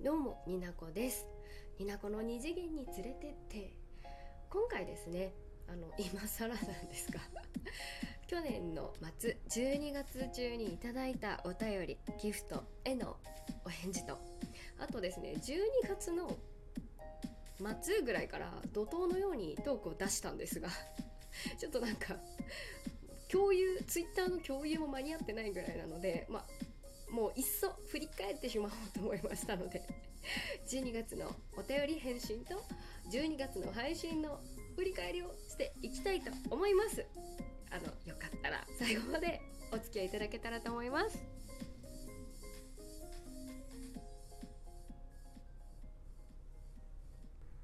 どうもになこです。になこの二次元に連れてって。今回ですねあの今更なんですが 去年の末12月中にいただいたお便りギフトへのお返事と。あとですね12月の末ぐらいから怒涛のようにトークを出したんですが ちょっとなんか共有ツイッターの共有も間に合ってないぐらいなのでまあもういっそ振り返ってしまおうと思いましたので 12月のお便り返信と12月の配信の振り返りをしていきたいと思います。あのよかったら最後までお付き合いいただけたらと思います。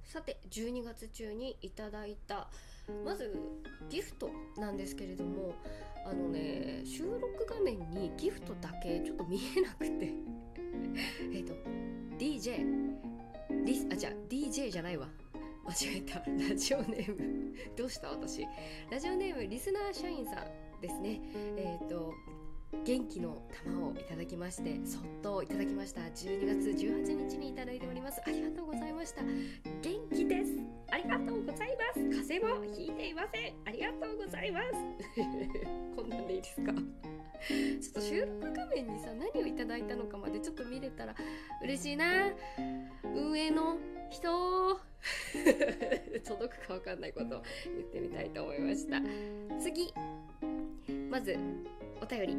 さて12月中にいただいたまずギフトなんですけれどもあのね収録画面にギフトだけちょっと見えなくて。えっと DJ リあじゃあ DJ じゃないわ。間違えた。ラジオネーム。どうした私。ラジオネームリスナー社員さんですね。えっ、ー、と元気の玉をいただきましてそっといただきました。12月18日にいただいております。ありがとうございました。元気です。ありがとうございます。風邪もひいていません。ありがとうございます。こんなんでいいですか？ちょっと収録画面にさ何をいただいたのかまでちょっと見れたら嬉しいな。運営の人。届くかわかんないことを言ってみたいと思いました。次。まずお便り。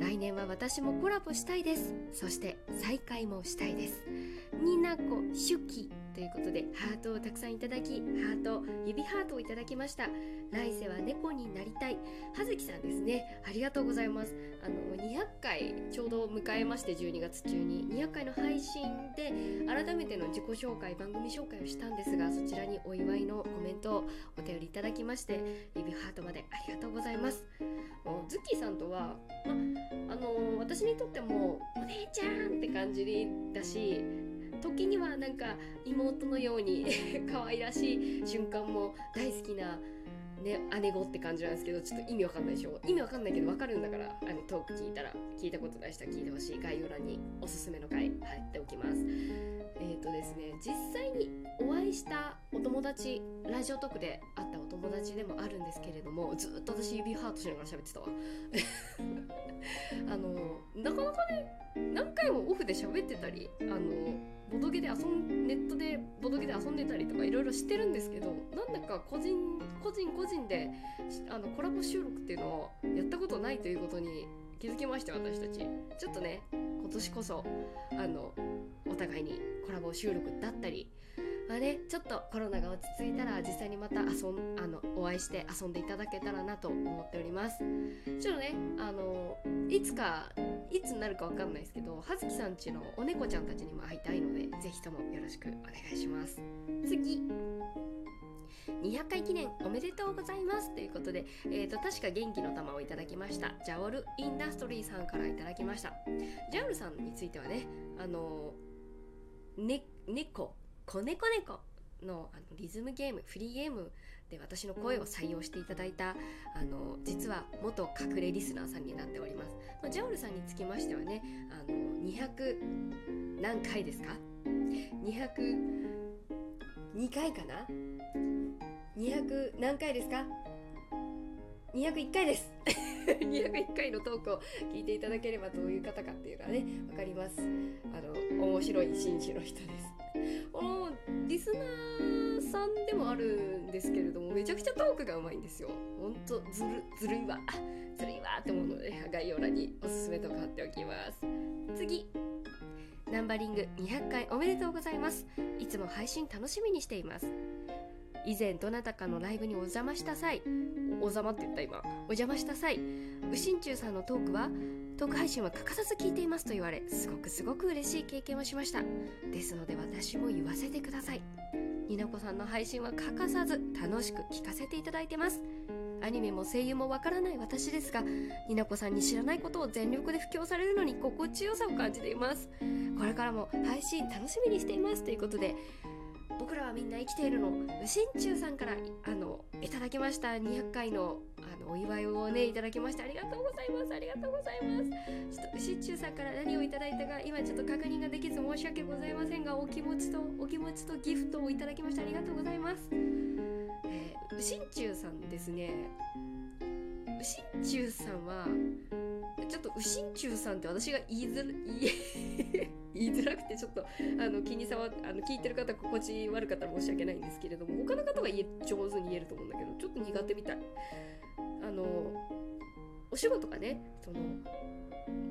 来年は私もコラボしたいです。そして再会もしたいです。になこしゅきということでハートをたくさんいただきハート指ハートをいただきました。来世は猫になりたい。葉月さんですね。ありがとうございます。あの200回ちょうど迎えまして12月中に。200回の配信で改めての自己紹介番組紹介をしたんですがそちらにお祝いのコメントをお便りいただきまして指ハートまでありがとうございます。もうズッキーさんとは、ま、あの私にとってもお姉ちゃんって感じだし時にはなんか妹のように可愛らしい瞬間も大好きなね、姉子って感じなんですけどちょっと意味わかんないでしょ。意味わかんないけどわかるんだからあのトーク聞いたら聞いたことない人は聞いてほしい。概要欄におすすめの回貼っておきます。えっ、ー、とですね実際にお会いしたお友達ラジオトークで会ったお友達でもあるんですけれどもずっと私指ハートしながら喋ってたわあの なかなかね何回もオフで喋ってたりあのボドゲで遊んネットでボドゲで遊んでたりとかいろいろしてるんですけどなんだか個人個人個人であのコラボ収録っていうのをやったことないということに気づきました私たち。ちょっとね今年こそあのお互いにコラボ収録だったりあね、ちょっとコロナが落ち着いたら実際にまた遊んあのお会いして遊んでいただけたらなと思っております。ちょっとねあのいつかいつになるかわかんないですけど葉月さんちのお猫ちゃんたちにも会いたいのでぜひともよろしくお願いします。次。200回記念おめでとうございます。ということで、えーと、確か元気の玉をいただきました。ジャオルインダストリーさんからいただきました。ジャオルさんについてはねあのね猫子猫猫のあのリズムゲームフリーゲームで私の声を採用していただいたあの実は元隠れリスナーさんになっております、まあ、ジャオルさんにつきましてはねあの200何回ですか？202回かな？200何回ですか？201回です。201回のトークを聞いていただければどういう方かっていうのはね分かります。あの面白い紳士の人ですスナーさんでもあるんですけれどもめちゃくちゃトークがうまいんですよ。ほんとずるずるいわ。ずるいわって思うので概要欄におすすめとか貼っておきます。次。ナンバリング200回おめでとうございます。いつも配信楽しみにしています。以前どなたかのライブにお邪魔した際お邪魔って言った今お邪魔した際右心中さんのトークはトーク配信は欠かさず聞いていますと言われすごくすごく嬉しい経験をしました。ですので私も言わせてください。になこさんの配信は欠かさず楽しく聞かせていただいてます。アニメも声優もわからない私ですがになこさんに知らないことを全力で布教されるのに心地よさを感じています。これからも配信楽しみにしていますということで僕らはみんな生きているの心中さんからあのいただきました。200回のあのお祝いをねいただきましてありがとうございます。ありがとうございます。ちょっと心中さんから何をいただいたか今ちょっと確認ができず申し訳ございませんがお気持ちとお気持ちとギフトをいただきましてありがとうございます。えー、うしんちゅうさんですね。うしんちゅうさんはちょっとうしんちゅうさんって私が言いづらいあの気に障あの聞いてる方心地悪かったら申し訳ないんですけれども他の方は言え上手に言えると思うんだけどちょっと苦手みたい。あのお仕事がねその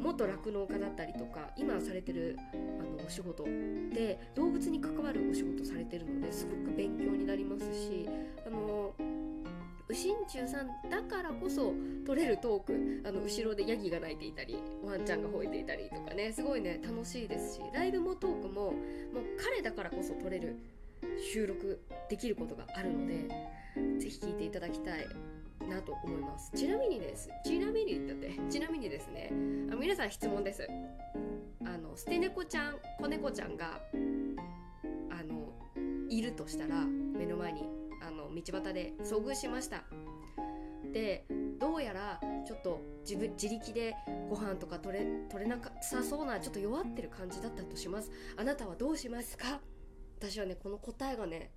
元酪農家だったりとか今されてるあのお仕事で動物に関わるお仕事されてるのですごく勉強になりますしあのうしんちゅうさんだからこそ取れるトークあの後ろでヤギが鳴いていたりワンちゃんが吠えていたりとかねすごいね楽しいですしライブもトークももう彼だからこそ取れる収録できることがあるのでぜひ聞いていただきたいなと思います。ちなみにですちなみにだってちなみにですねあ皆さん質問ですあの捨て猫ちゃん子猫ちゃんがあのいるとしたら目の前に道端で遭遇しました。でどうやらちょっと自分自力でご飯とか取れ取れなさそうなちょっと弱ってる感じだったとします。あなたはどうしますか？私はねこの答えがね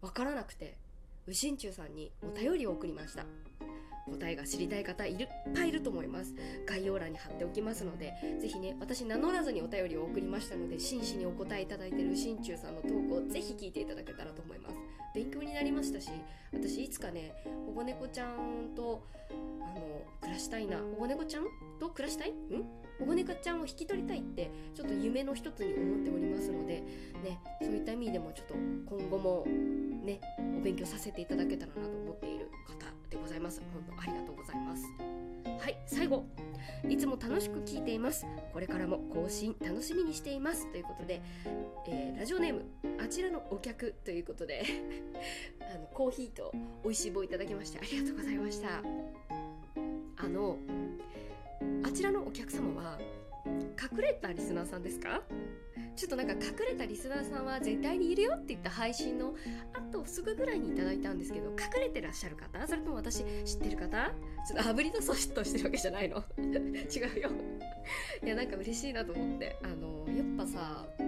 分からなくてうしんちゅうさんにお便りを送りました。答えが知りたい方いっぱいいると思います。概要欄に貼っておきますのでぜひね私名乗らずにお便りを送りましたので真摯にお答えいただいているしんちゅうさんのトークをぜひ聞いていただけたらと思います。勉強になりましたし私いつかね保護猫ちゃんとあの暮らしたいな。保護猫ちゃんと暮らしたい？ん？保護猫ちゃんを引き取りたいってちょっと夢の一つに思っておりますのでねそういった意味でもちょっと今後もねお勉強させていただけたらなと思っている方でございます。本当ありがとうございます。はい最後。いつも楽しく聞いています。これからも更新楽しみにしています。ということで、えー、ラジオネームあちらのお客ということで あのコーヒーと美味しい棒いただきましてありがとうございました。あのあちらのお客様は隠れたリスナーさんですか？ちょっとなんか隠れたリスナーさんは絶対にいるよって言った配信のあとすぐぐらいにいただいたんですけど隠れてらっしゃる方？それとも私知ってる方？ちょっとあぶりとそしっとしてるわけじゃないの？違うよ。いやなんか嬉しいなと思って。あのやっぱさう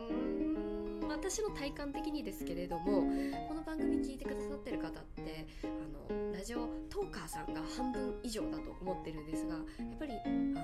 ーん私の体感的にですけれどもこの番組聞いてくださってる方ってジオトーカーさんが半分以上だと思ってるんですがやっぱりあの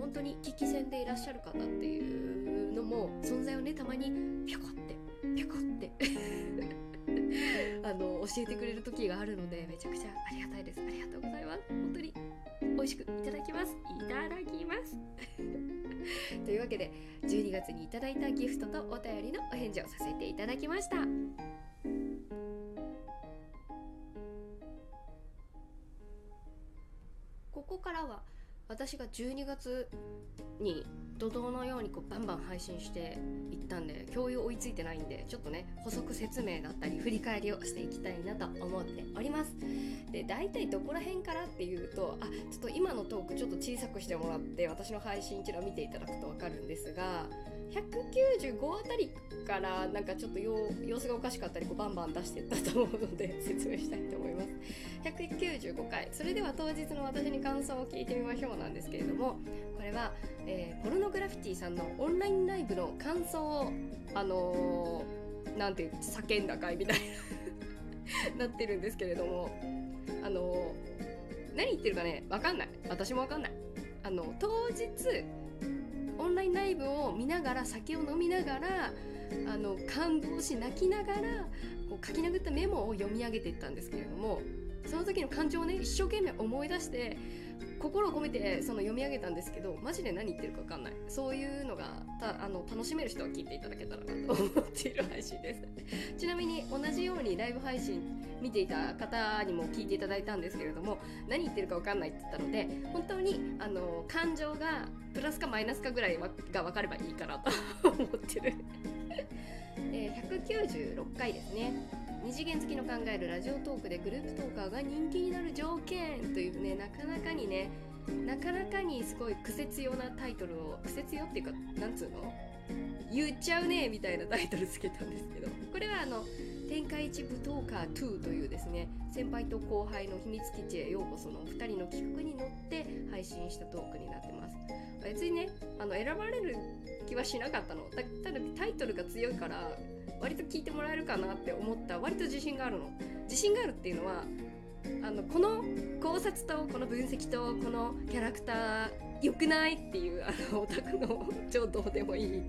本当に聞き戦でいらっしゃる方っていうのも存在をねたまにピョコってピョコって あの教えてくれる時があるのでめちゃくちゃありがたいです。ありがとうございます。本当に美味しくいただきます。いただきます。というわけで12月にいただいたギフトとお便りのお返事をさせていただきました。ここからは私が12月に怒涛のようにこうバンバン配信していったんで共有追いついてないんでちょっとね補足説明だったり振り返りをしていきたいなと思っております。で大体どこら辺からっていうとあちょっと今のトークちょっと小さくしてもらって私の配信一覧見ていただくと分かるんですが195あたりからなんかちょっと様子がおかしかったりこうバンバン出してったと思うので説明したいと思います。195回。それでは当日の私に感想を聞いてみましょうなんですけれどもこれは、えー、ポルノグラフィティさんのオンラインライブの感想をあのー、なんて叫んだ回みたいななってるんですけれどもあのー、何言ってるかねわかんない。私もわかんない。あの当日オンラインライブを見ながら酒を飲みながらあの感動し泣きながらこう書き殴ったメモを読み上げていったんですけれどもその時の感情をね一生懸命思い出して心を込めてその読み上げたんですけどマジで何言ってるか分かんない。そういうのがたあの楽しめる人は聞いていただけたらなと思っている配信です。ちなみに同じようにライブ配信見ていた方にも聞いていただいたんですけれども何言ってるか分かんないって言ったので本当にあの感情がプラスかマイナスかぐらいが分かればいいかなと思ってる。え196回ですね。二次元好きの考えるラジオトークでグループトーカーが人気になる条件というねなかなかにねなかなかにすごい癖強なタイトルを癖強っていうかなんつうの？言っちゃうねみたいなタイトルつけたんですけどこれはあの天下一武闘家2というですね先輩と後輩の秘密基地へようこその2人の企画に乗って配信したトークになってます。別にねあの選ばれる気はしなかったの。だただタイトルが強いから割と聞いてもらえるかなって思った割と自信があるの。自信があるっていうのはあのこの考察とこの分析とこのキャラクター良くないっていうあのオタクの超どうでもいい。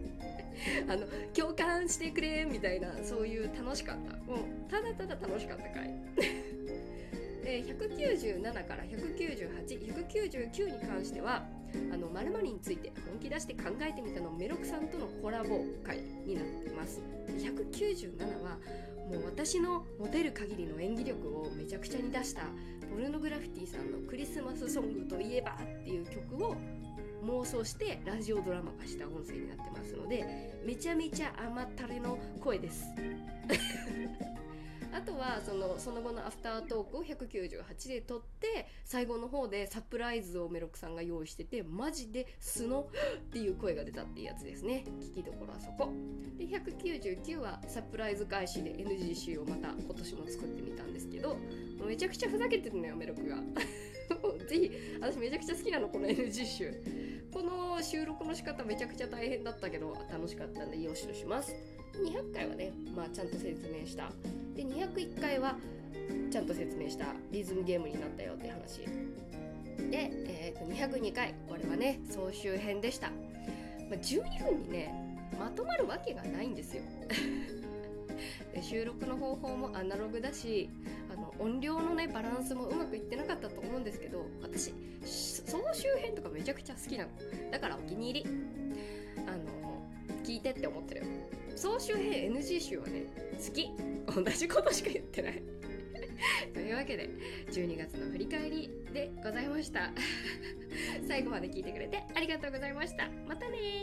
あの共感してくれみたいなそういう楽しかった。もうただただ楽しかった回で197から198199に関してはあの〇〇について本気出して考えてみたのメロクさんとのコラボ回になってます。197はもう私の持てる限りの演技力をめちゃくちゃに出したポルノグラフィティさんの「クリスマスソングといえば」っていう曲を妄想してラジオドラマ化した音声になってますのでめちゃめちゃ甘ったれの声です。あとはそのその後のアフタートークを198で撮って最後の方でサプライズをメロクさんが用意しててマジで素のっていう声が出たっていうやつですね。聞きどころはそこ。で199はサプライズ返しで NG 集をまた今年も作ってみたんですけどめちゃくちゃふざけてるのよメロクが。ぜひ私めちゃくちゃ好きなのこの NG 集この収録の仕方めちゃくちゃ大変だったけど楽しかったんでよしとします。200回はね、まあ、ちゃんと説明した。で201回はちゃんと説明した。リズムゲームになったよって話。で、えー、と202回これはね総集編でした、まあ、12分にねまとまるわけがないんですよ。で収録の方法もアナログだしあの音量のねバランスもうまくいってなかったと思うんですけど私総集編とかめちゃくちゃ好きなの。だからお気に入り。あの聞いてって思ってる総集編 NG 集はね好き同じことしか言ってない。というわけで12月の振り返りでございました。最後まで聞いてくれてありがとうございました。またね